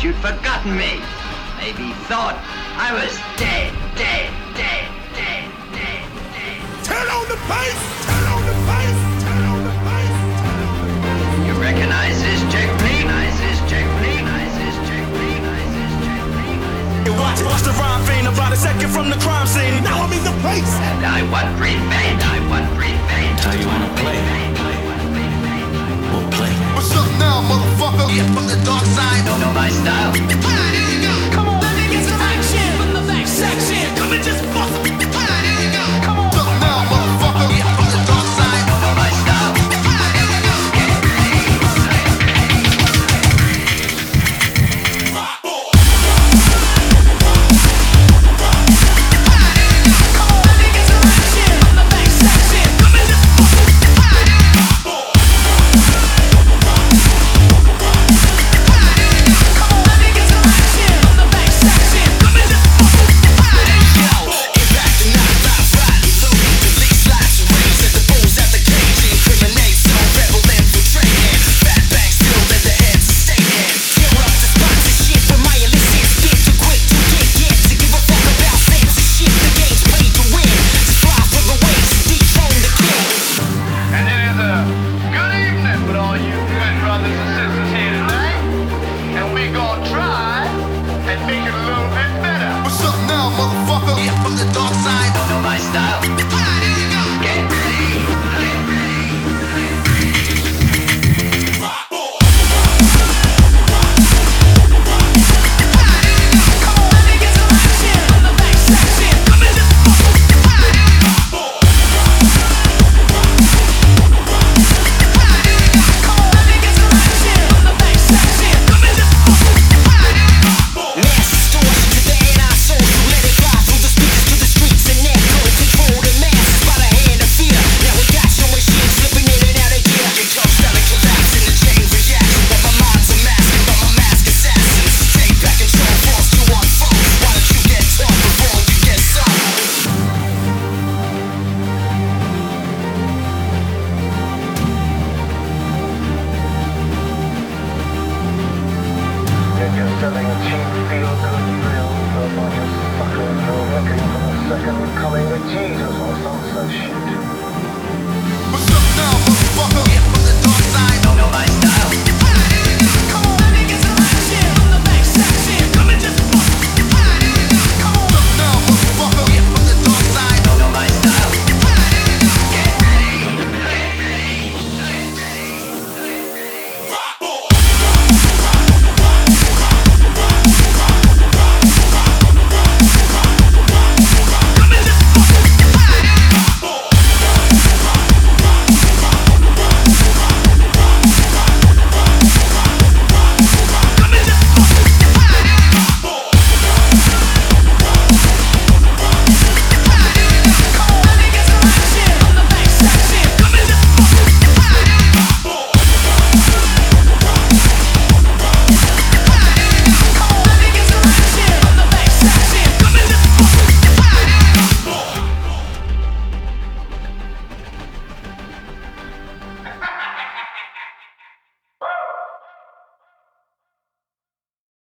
forgotten me. Maybe thought I was dead, dead, dead, dead, dead, dead. Turn on the bass! Turn on the bass! Turn on the bass! Turn on the bass! You recognize this technique? Recognize this technique? Recognize this technique? Recognize this technique? Watch, watch the rhyme about a second from the crime scene. Now I'm in the place! And I want revenge. Side. Don't know my style.